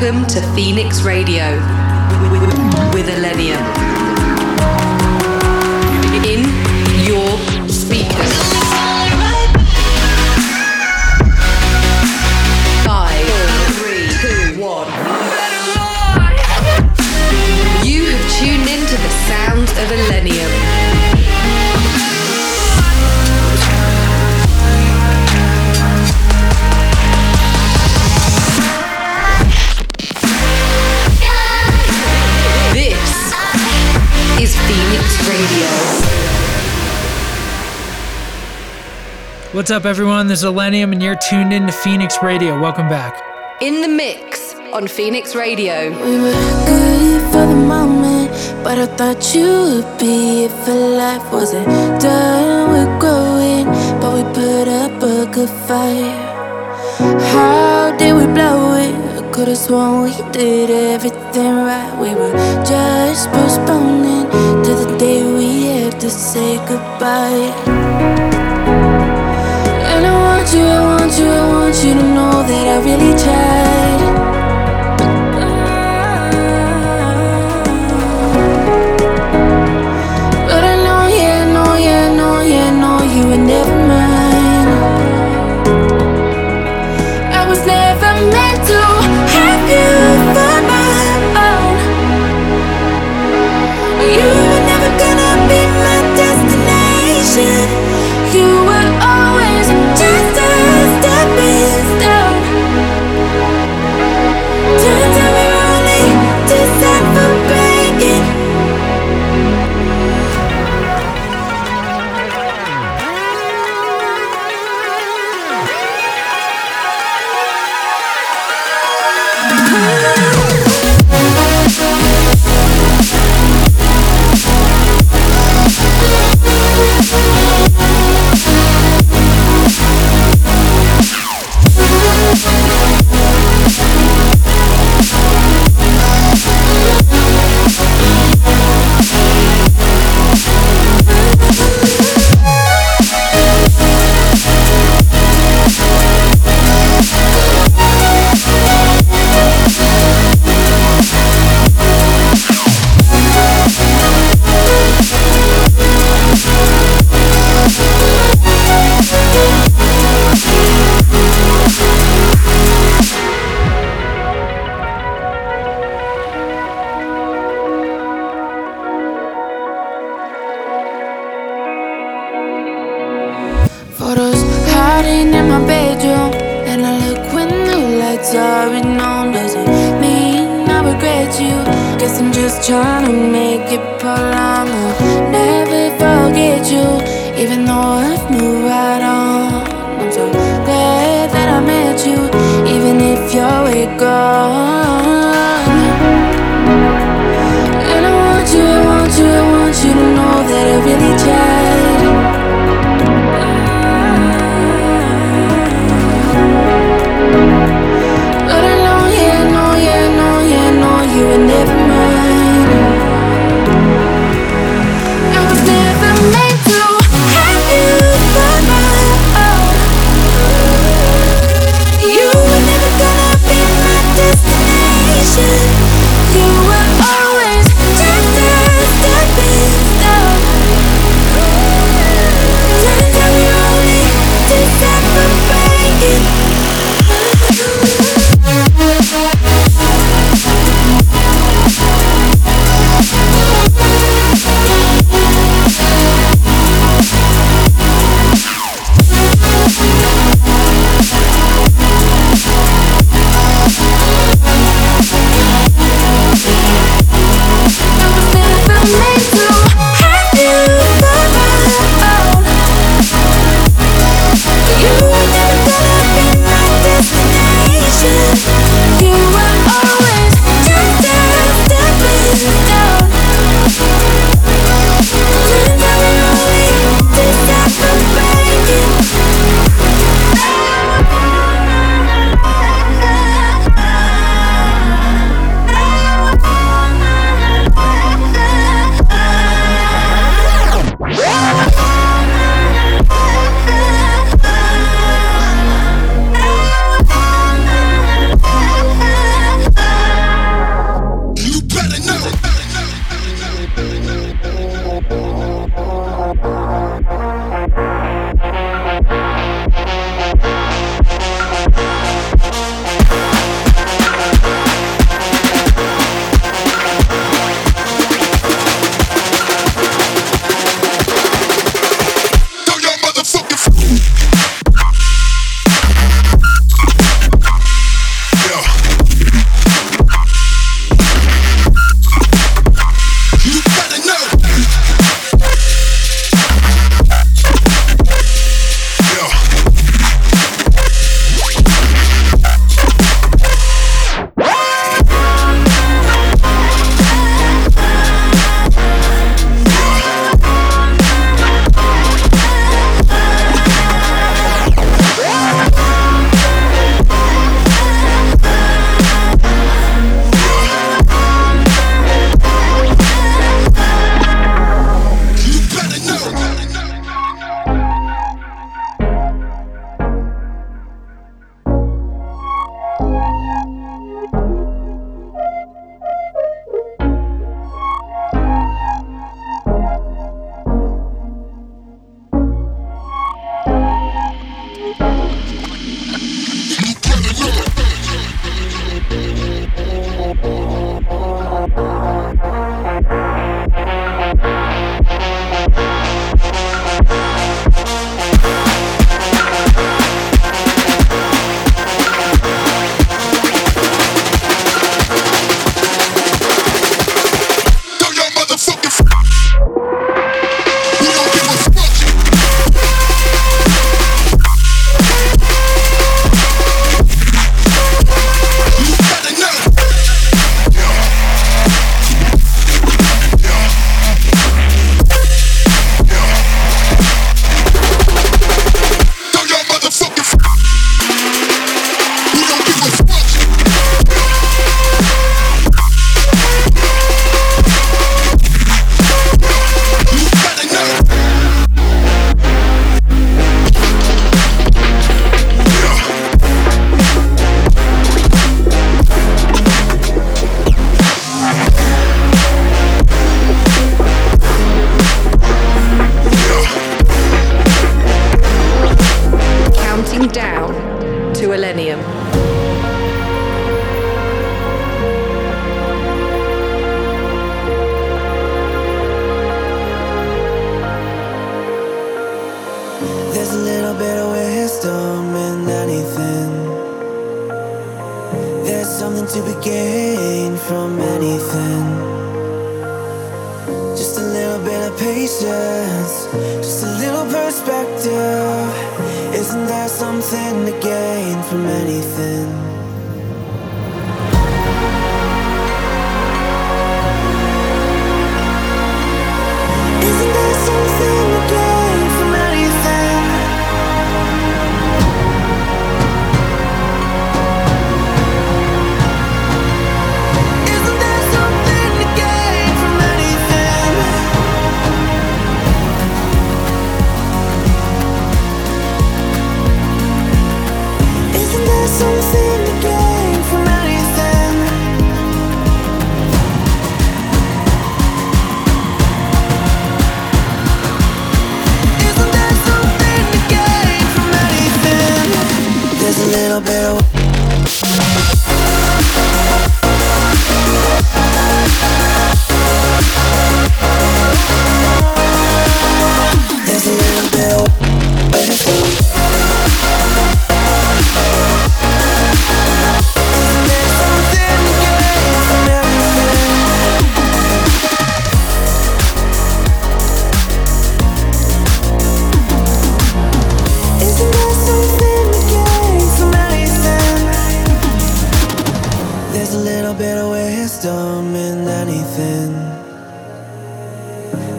Welcome to Phoenix Radio with Illenium. What's up, everyone? This is Illenium, and you're tuned in to Phoenix Radio. Welcome back. In the mix on Phoenix Radio. We were good for the moment, but I thought you would be it for life. Wasn't done with growing, but we put up a good fight. How did we blow it? I could've sworn we did everything right. We were just postponing to the day we had to say goodbye. You, I want you, I want you to know that I really tried. counting down to Illenium. There's a little bit of wisdom in anything. There's something to be gained from anything. nothing to gain from anything.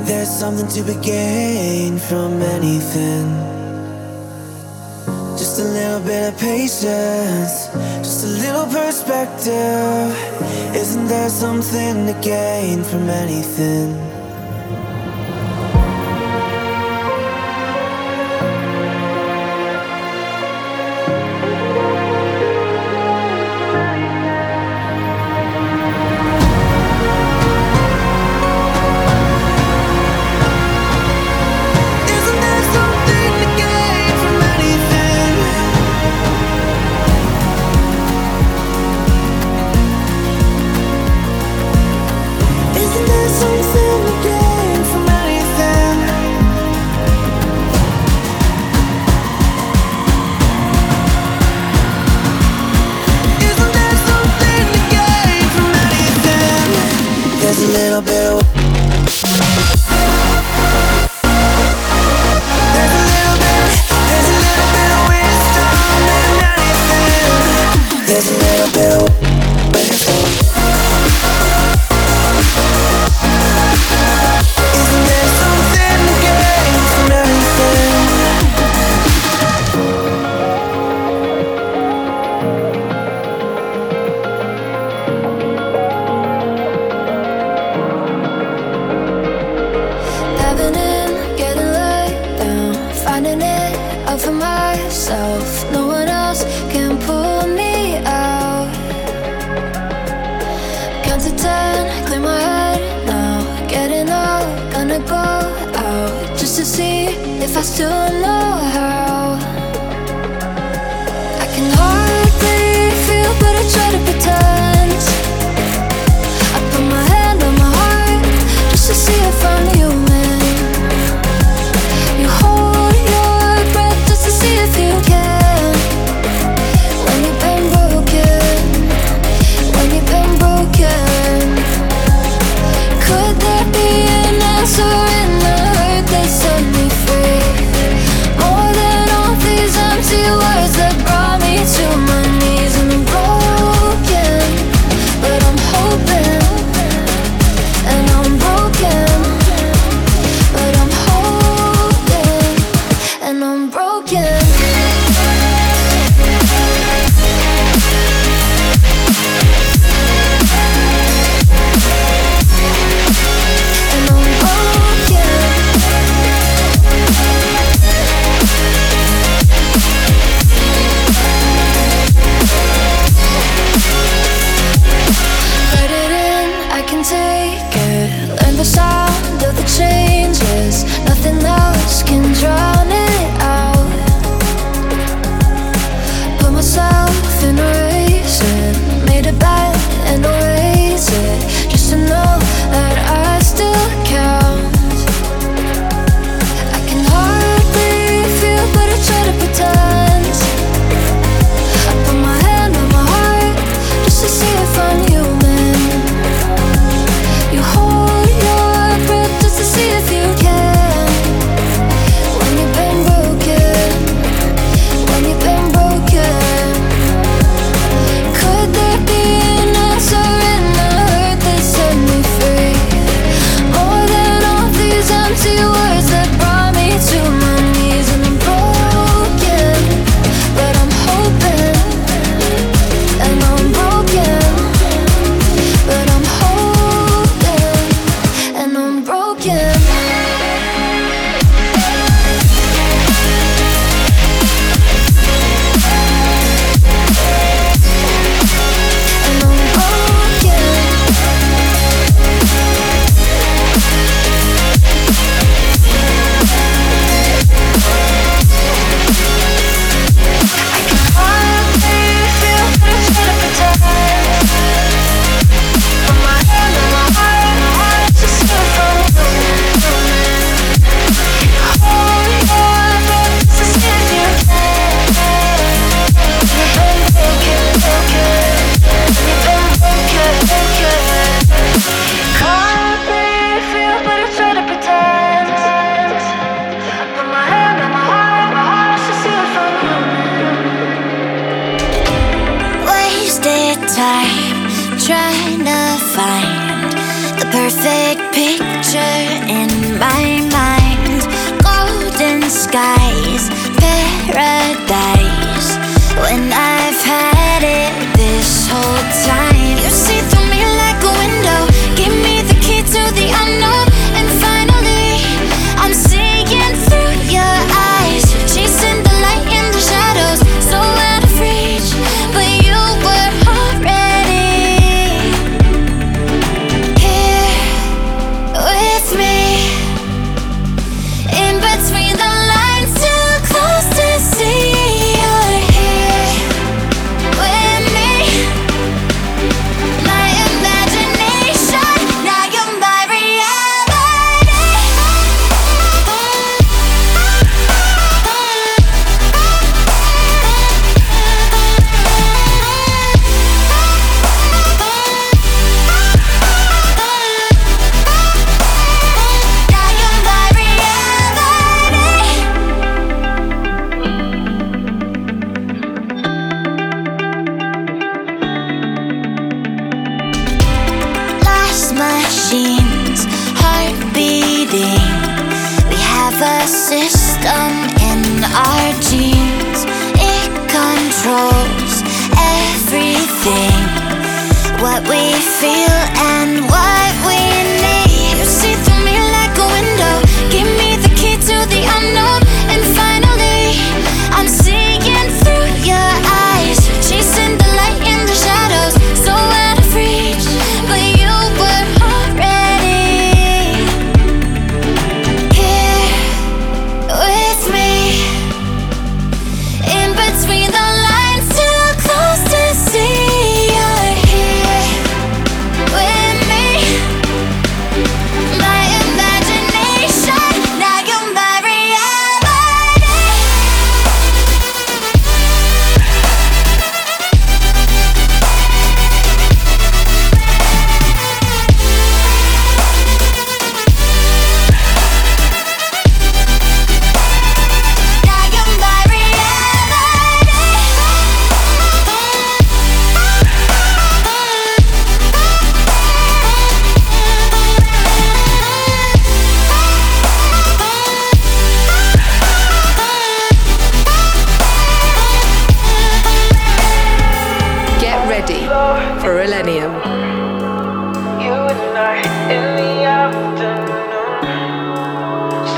There's something to be gained from anything. Just a little bit of patience, just a little perspective. Isn't there something to gain from anything?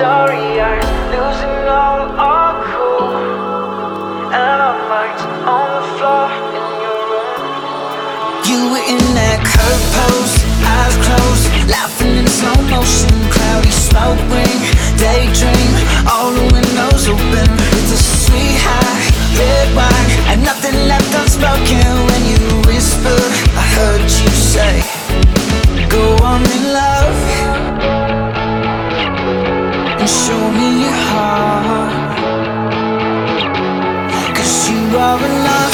warriors losing all our cool and our minds on the floor in your room. You were in that curve pose, eyes closed, laughing in slow motion, cloudy smoke ring, daydream, all the windows open. It's a sweet high, red wine, and nothing left unspoken when you whisper. I heard you say, Go on in love. you love.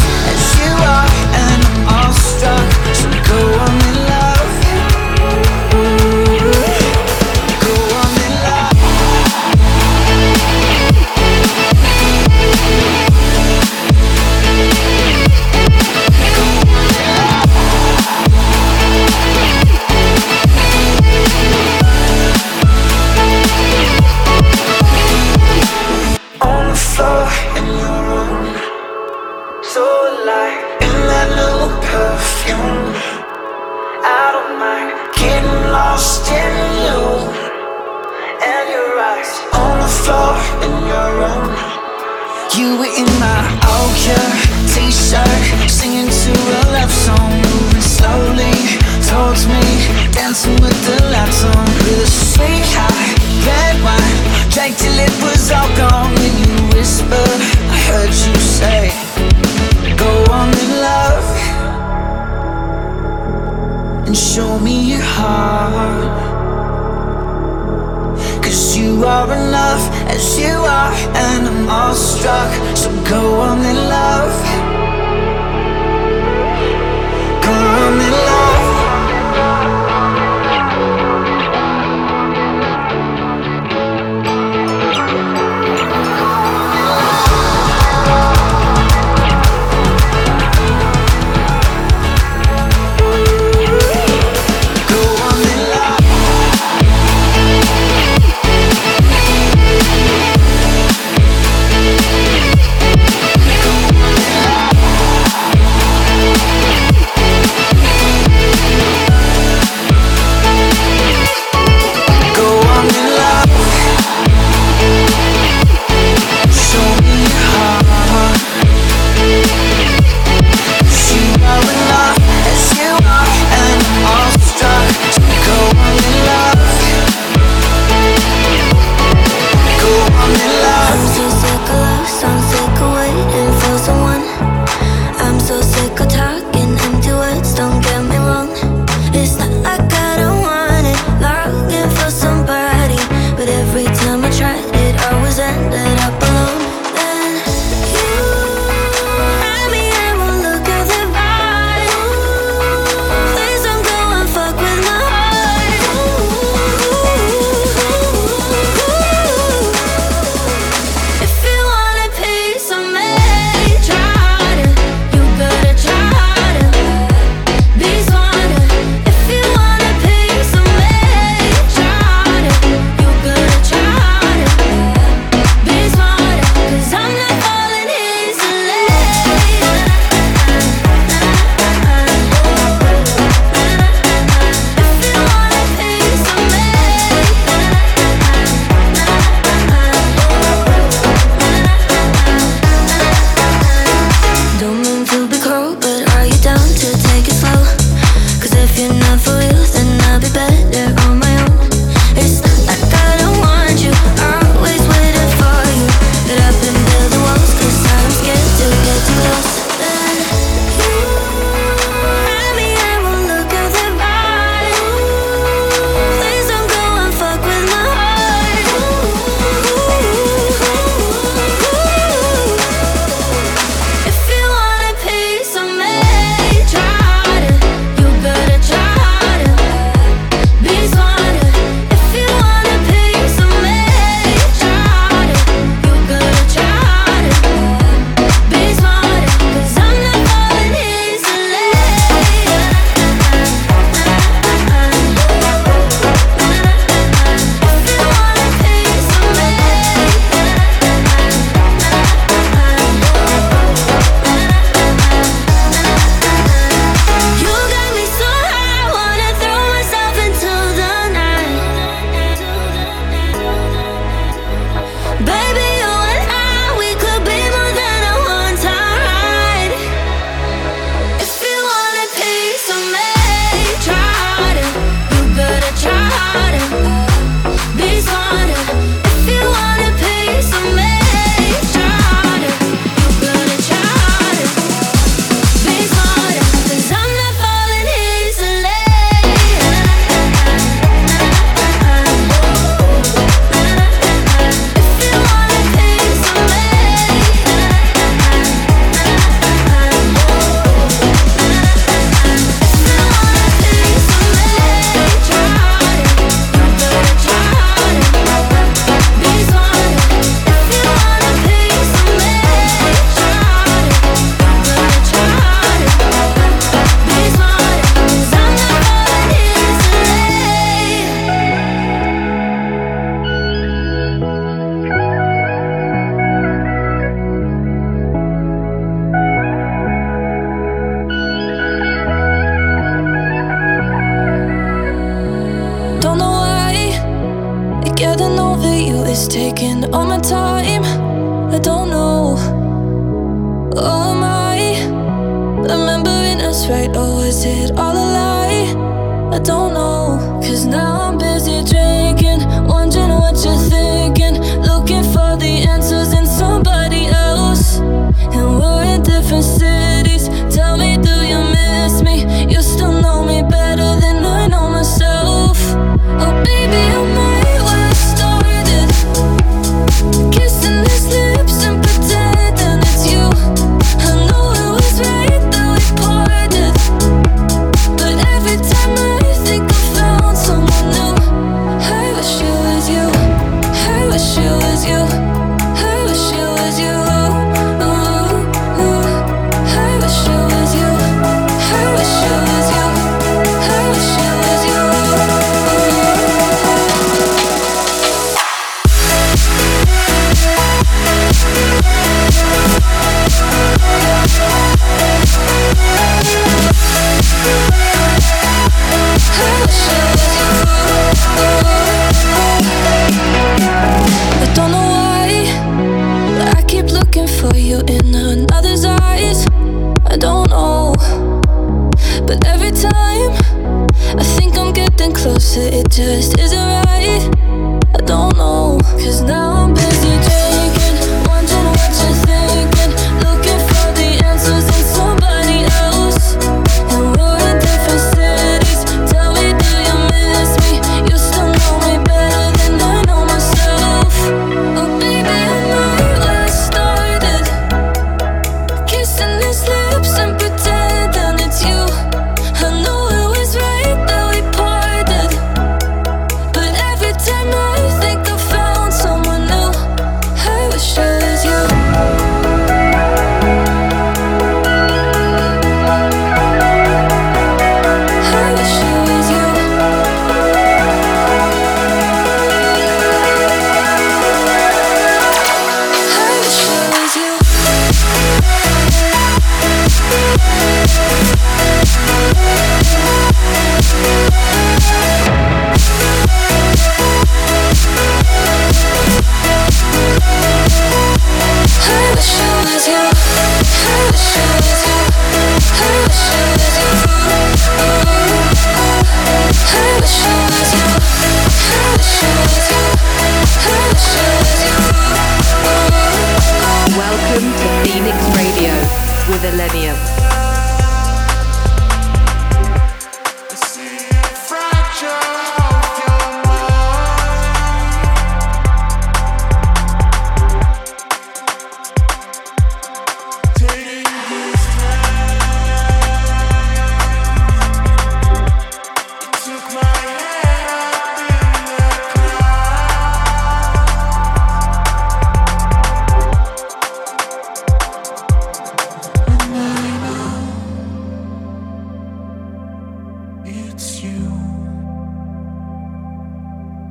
It's you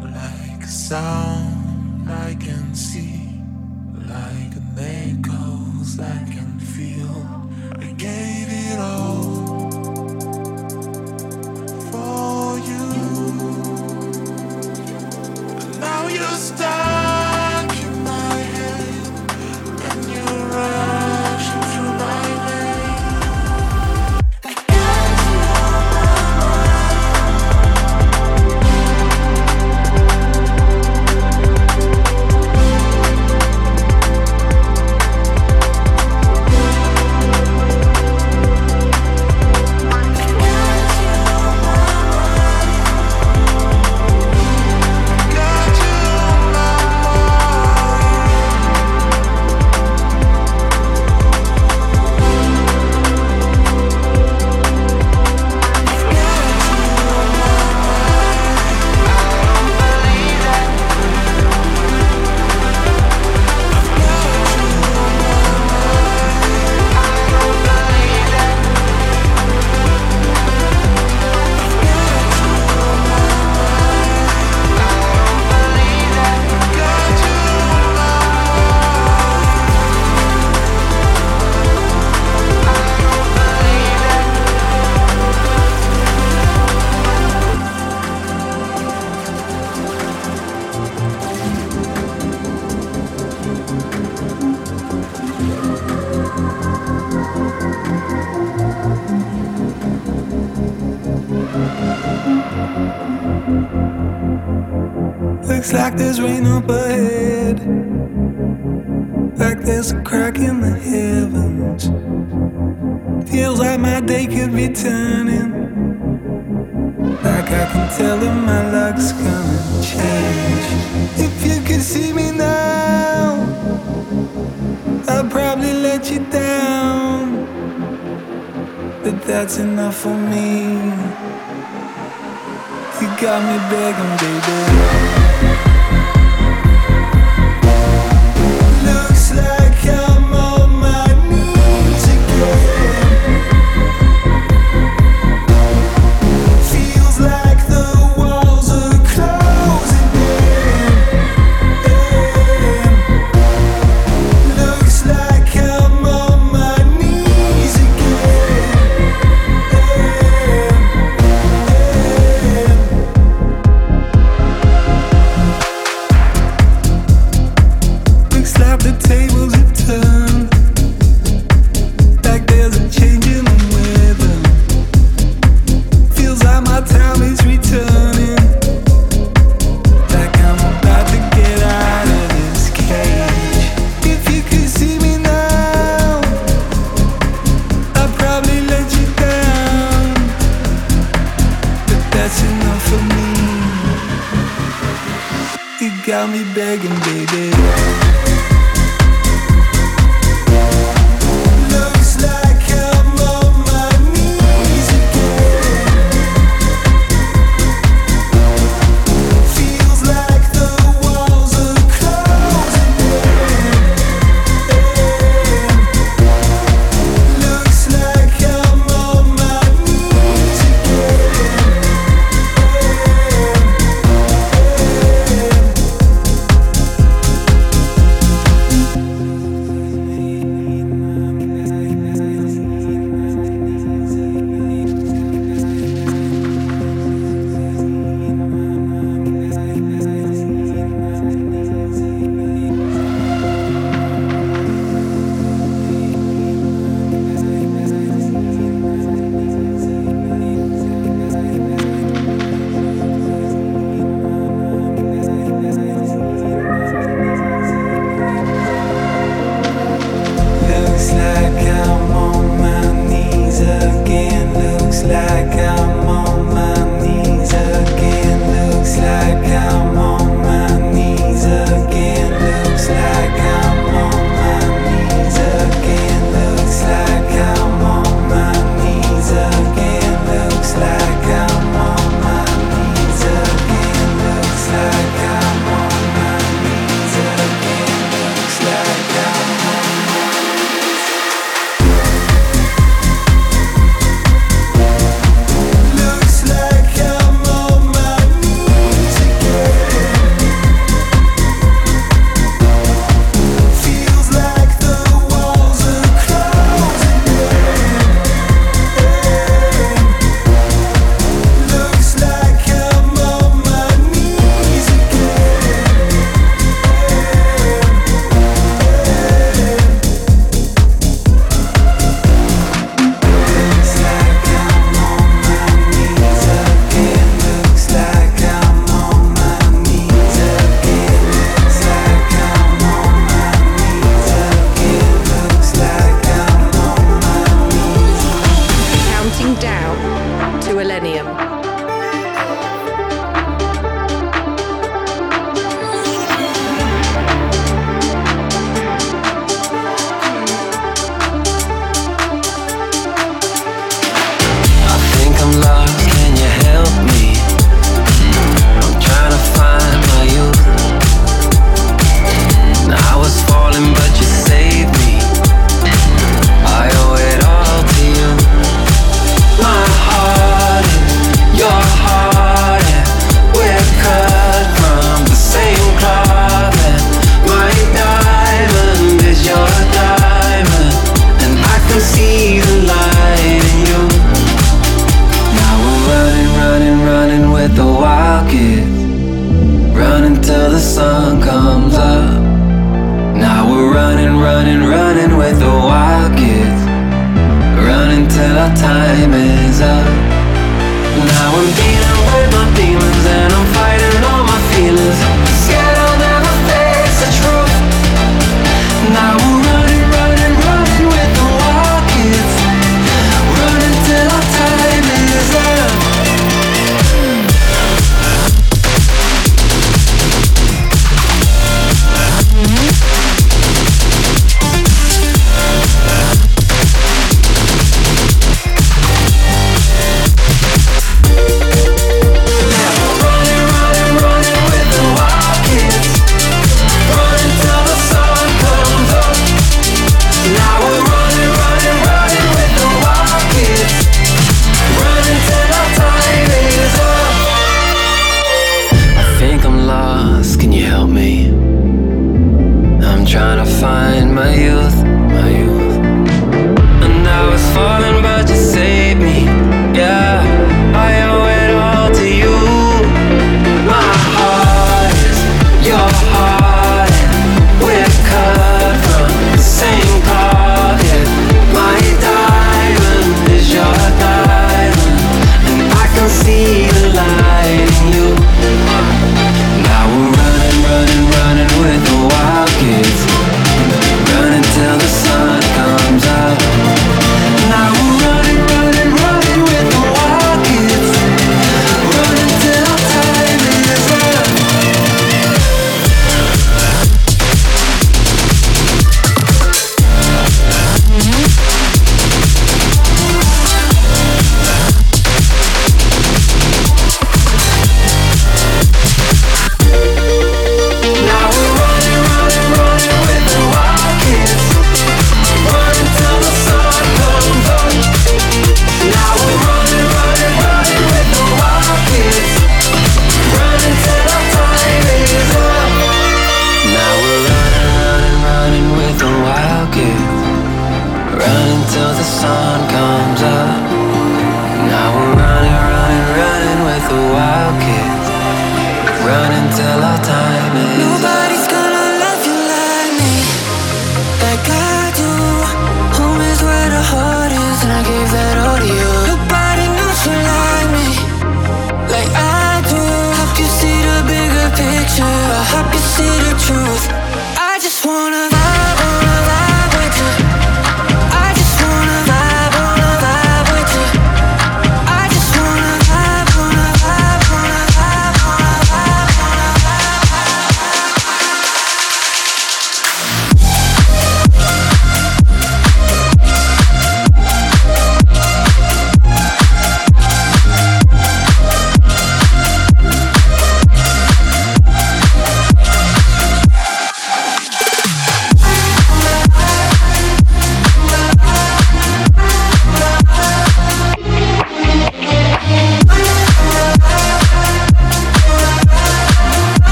like a sound I can see, like an echoes I can feel again. feels like my day could be turning. Like I can tell him my luck's gonna change. If you could see me now, I'd probably let you down. But that's enough for me. You got me begging, baby.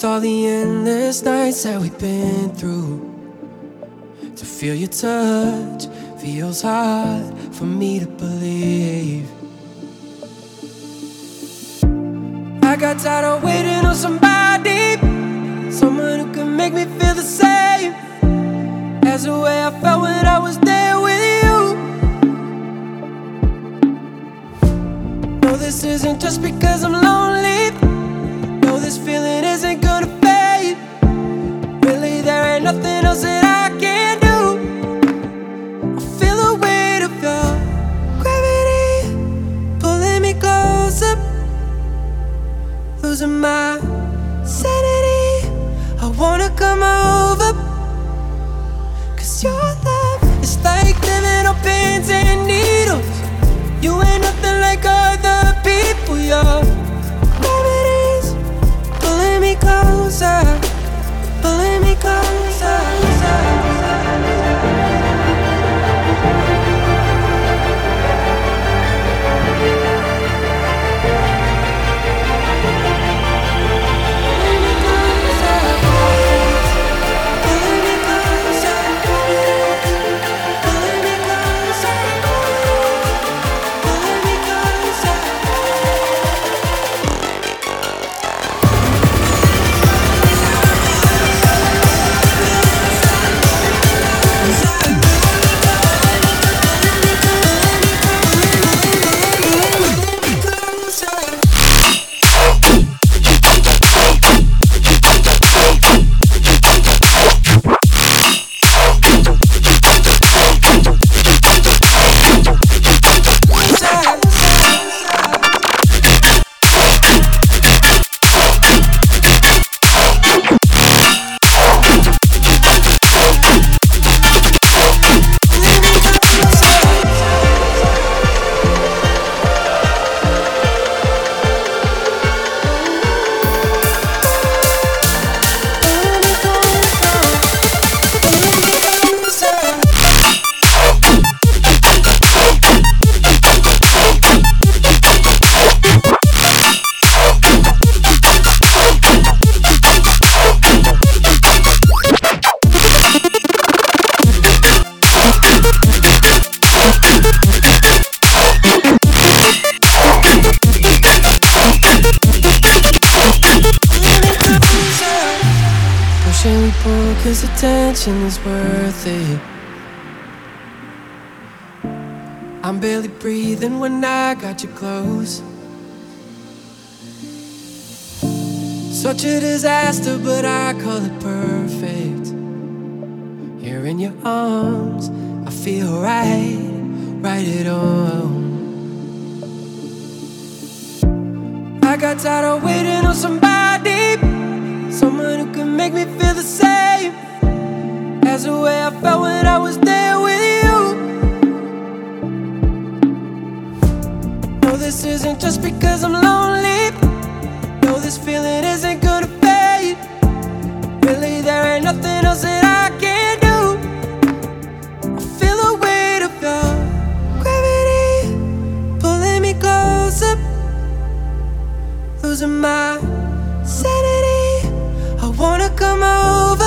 With all the endless nights that we've been through, to feel your touch feels hard for me to believe. I got tired of waiting on somebody, someone who could make me feel the same as the way I felt when I was there with you. No, this isn't just because I'm lonely this feeling isn't gonna fade. Really, there ain't nothing else that I can do. I feel the weight of your gravity pulling me closer, losing my sanity. I wanna come out. When I got you close. Such a disaster, but I call it perfect. Here in your arms, I feel right, right at home. I got tired of waiting on somebody, someone who can make me feel the same as the way I felt when I was there this isn't just because I'm lonely. No, this feeling isn't gonna fade. Really, there ain't nothing else that I can do. I feel the weight of your gravity pulling me closer, losing my sanity. I wanna come over,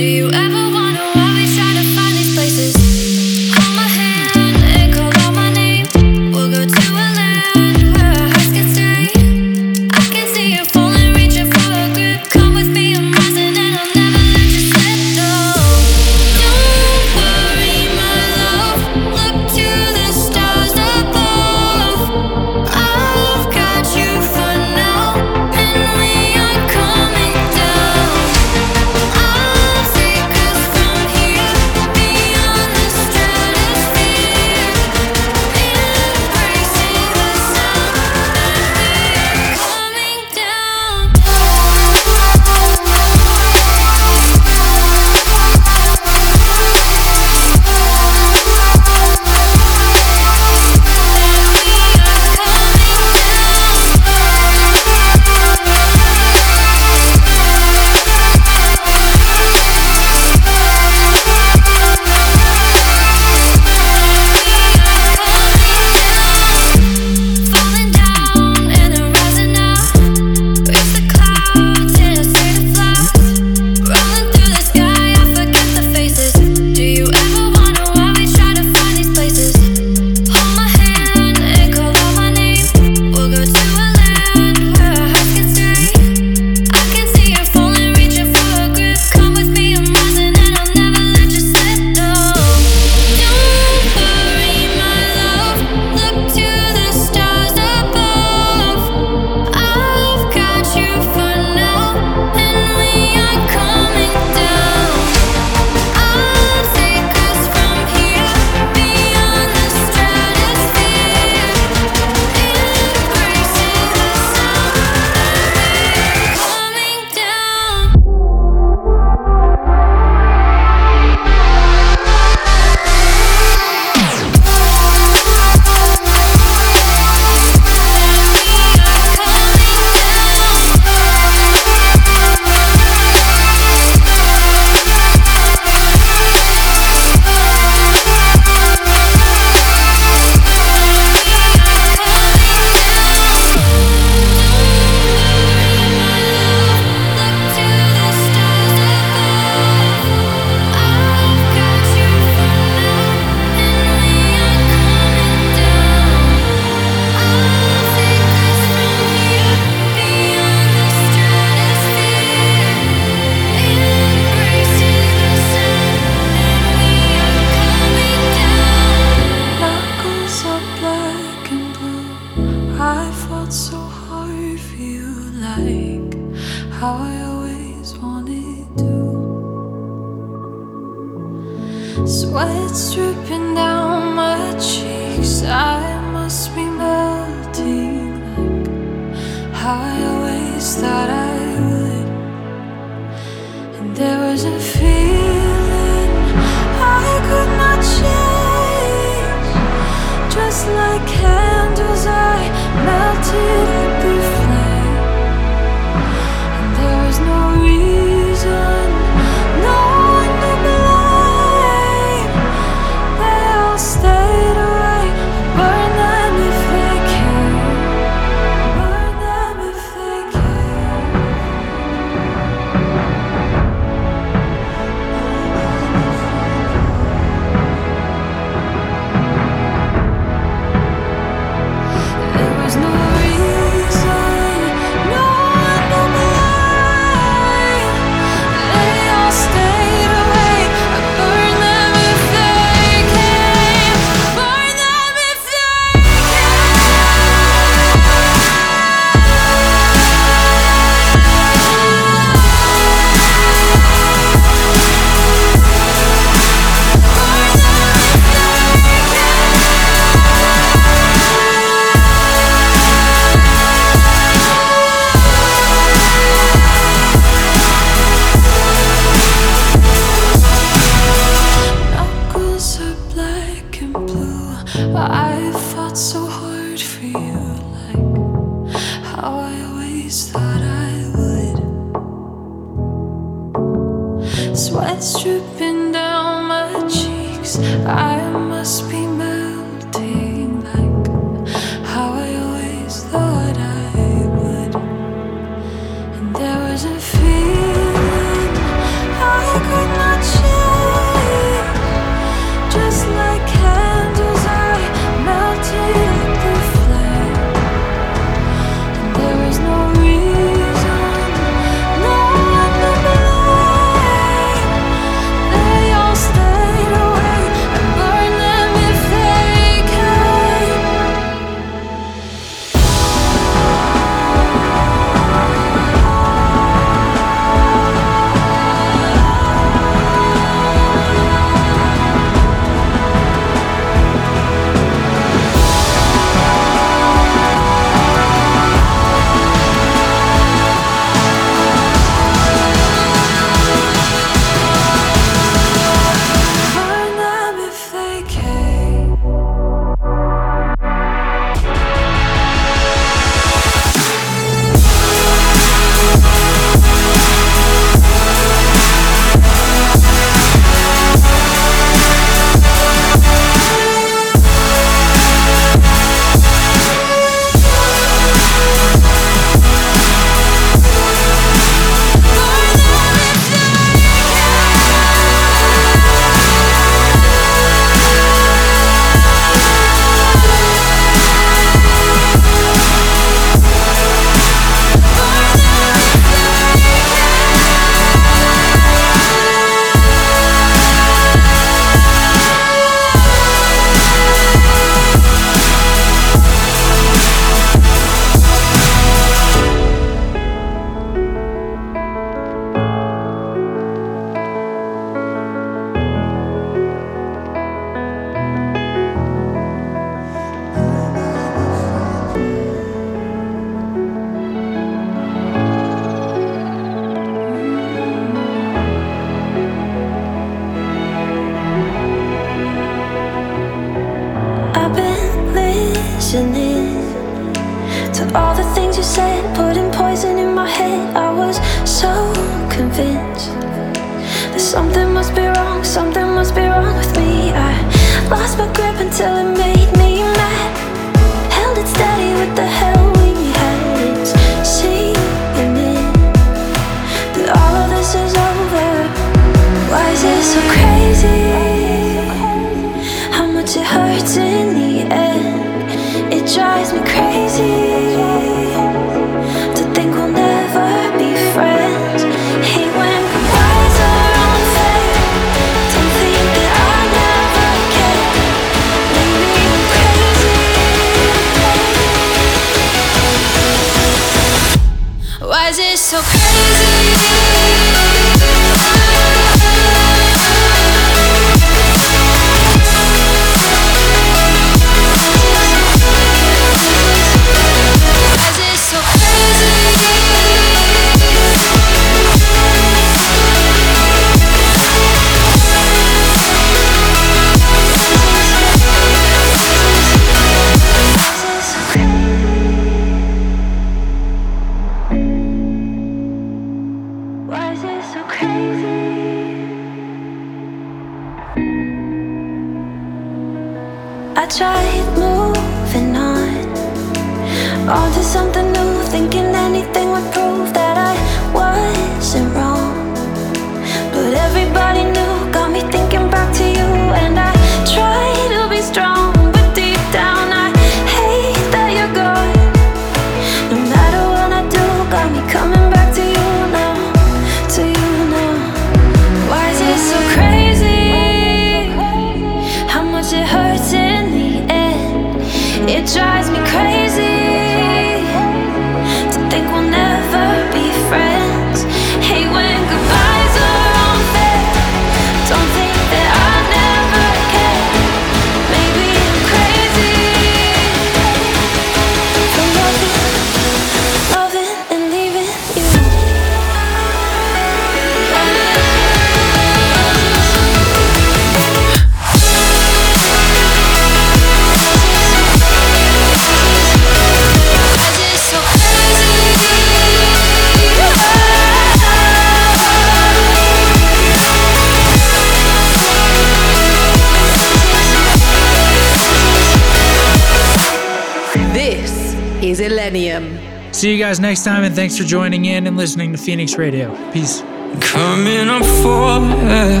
guys next time, and thanks for joining in and listening to Phoenix Radio. Peace. Coming up for air.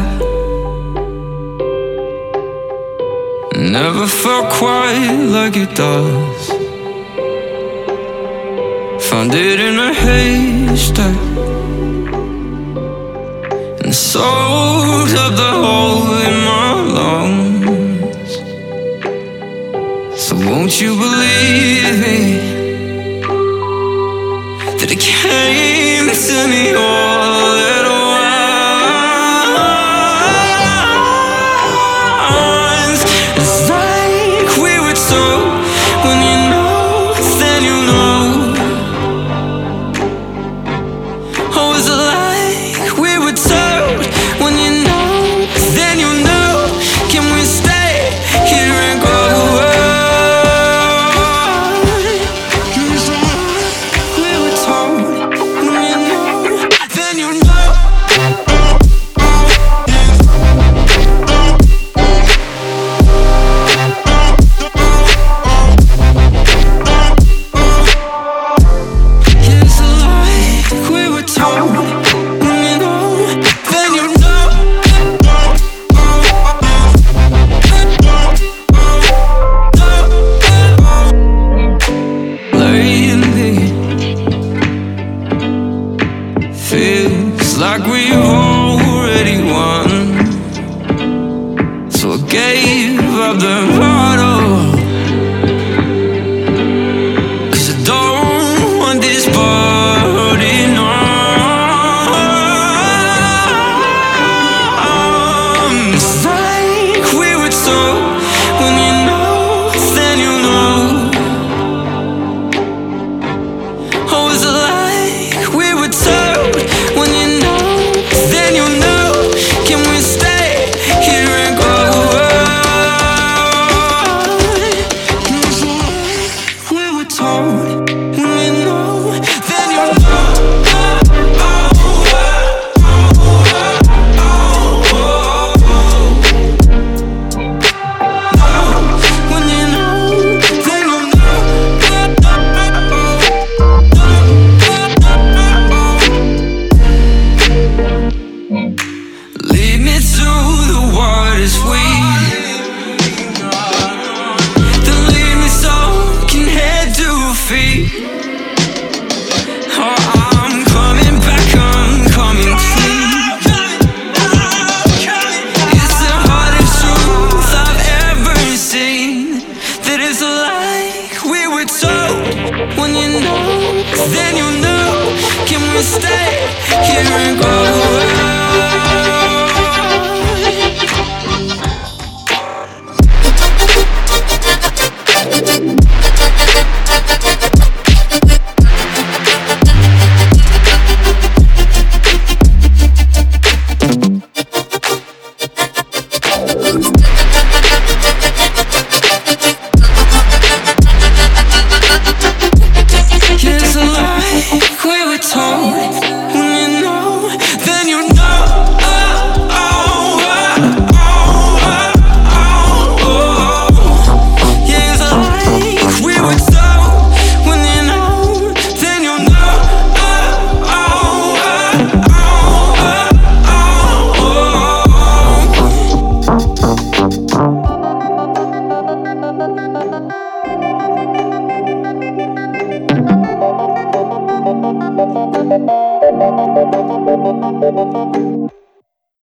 Never felt quite like it does. Found it in a haystack and soaked up the hole in my lungs. So won't you believe?